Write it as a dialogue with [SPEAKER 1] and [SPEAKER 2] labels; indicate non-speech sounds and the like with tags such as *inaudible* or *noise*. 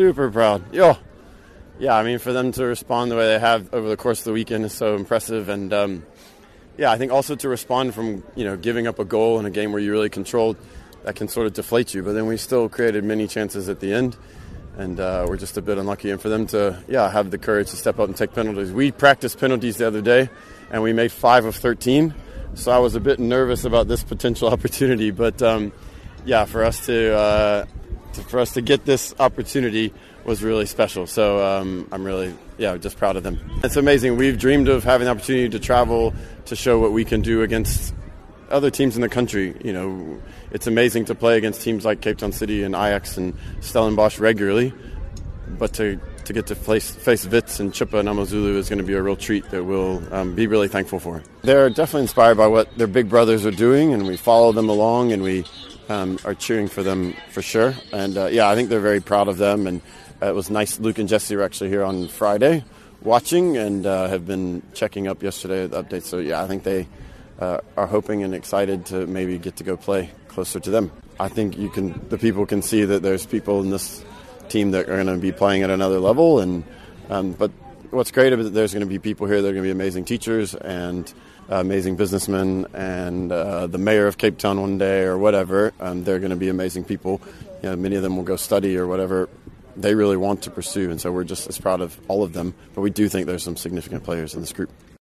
[SPEAKER 1] Super proud. Yo. Yeah, I mean, for them to respond the way they have over the course of the weekend is so impressive. And um, yeah, I think also to respond from, you know, giving up a goal in a game where you really controlled, that can sort of deflate you. But then we still created many chances at the end. And uh, we're just a bit unlucky. And for them to, yeah, have the courage to step up and take penalties. We practiced penalties the other day, and we made five of 13. So I was a bit nervous about this potential *laughs* opportunity. But um, yeah, for us to, uh, to, for us to get this opportunity was really special. So um, I'm really, yeah, just proud of them. It's amazing. We've dreamed of having the opportunity to travel to show what we can do against other teams in the country. You know, it's amazing to play against teams like Cape Town City and Ajax and Stellenbosch regularly, but to to get to face, face Wits and Chippa and Amazulu is going to be a real treat that we'll um, be really thankful for. They're definitely inspired by what their big brothers are doing, and we follow them along and we um, are cheering for them for sure. And uh, yeah, I think they're very proud of them. And uh, it was nice. Luke and Jesse were actually here on Friday watching and uh, have been checking up yesterday at the update. So yeah, I think they uh, are hoping and excited to maybe get to go play closer to them. I think you can. The people can see that there's people in this team that are going to be playing at another level. And um, but what's great is that there's going to be people here that are going to be amazing teachers and uh, amazing businessmen and uh, the mayor of Cape Town one day or whatever. Um, they're going to be amazing people. You know, many of them will go study or whatever they really want to pursue, and so we're just as proud of all of them. But we do think there's some significant players in this group.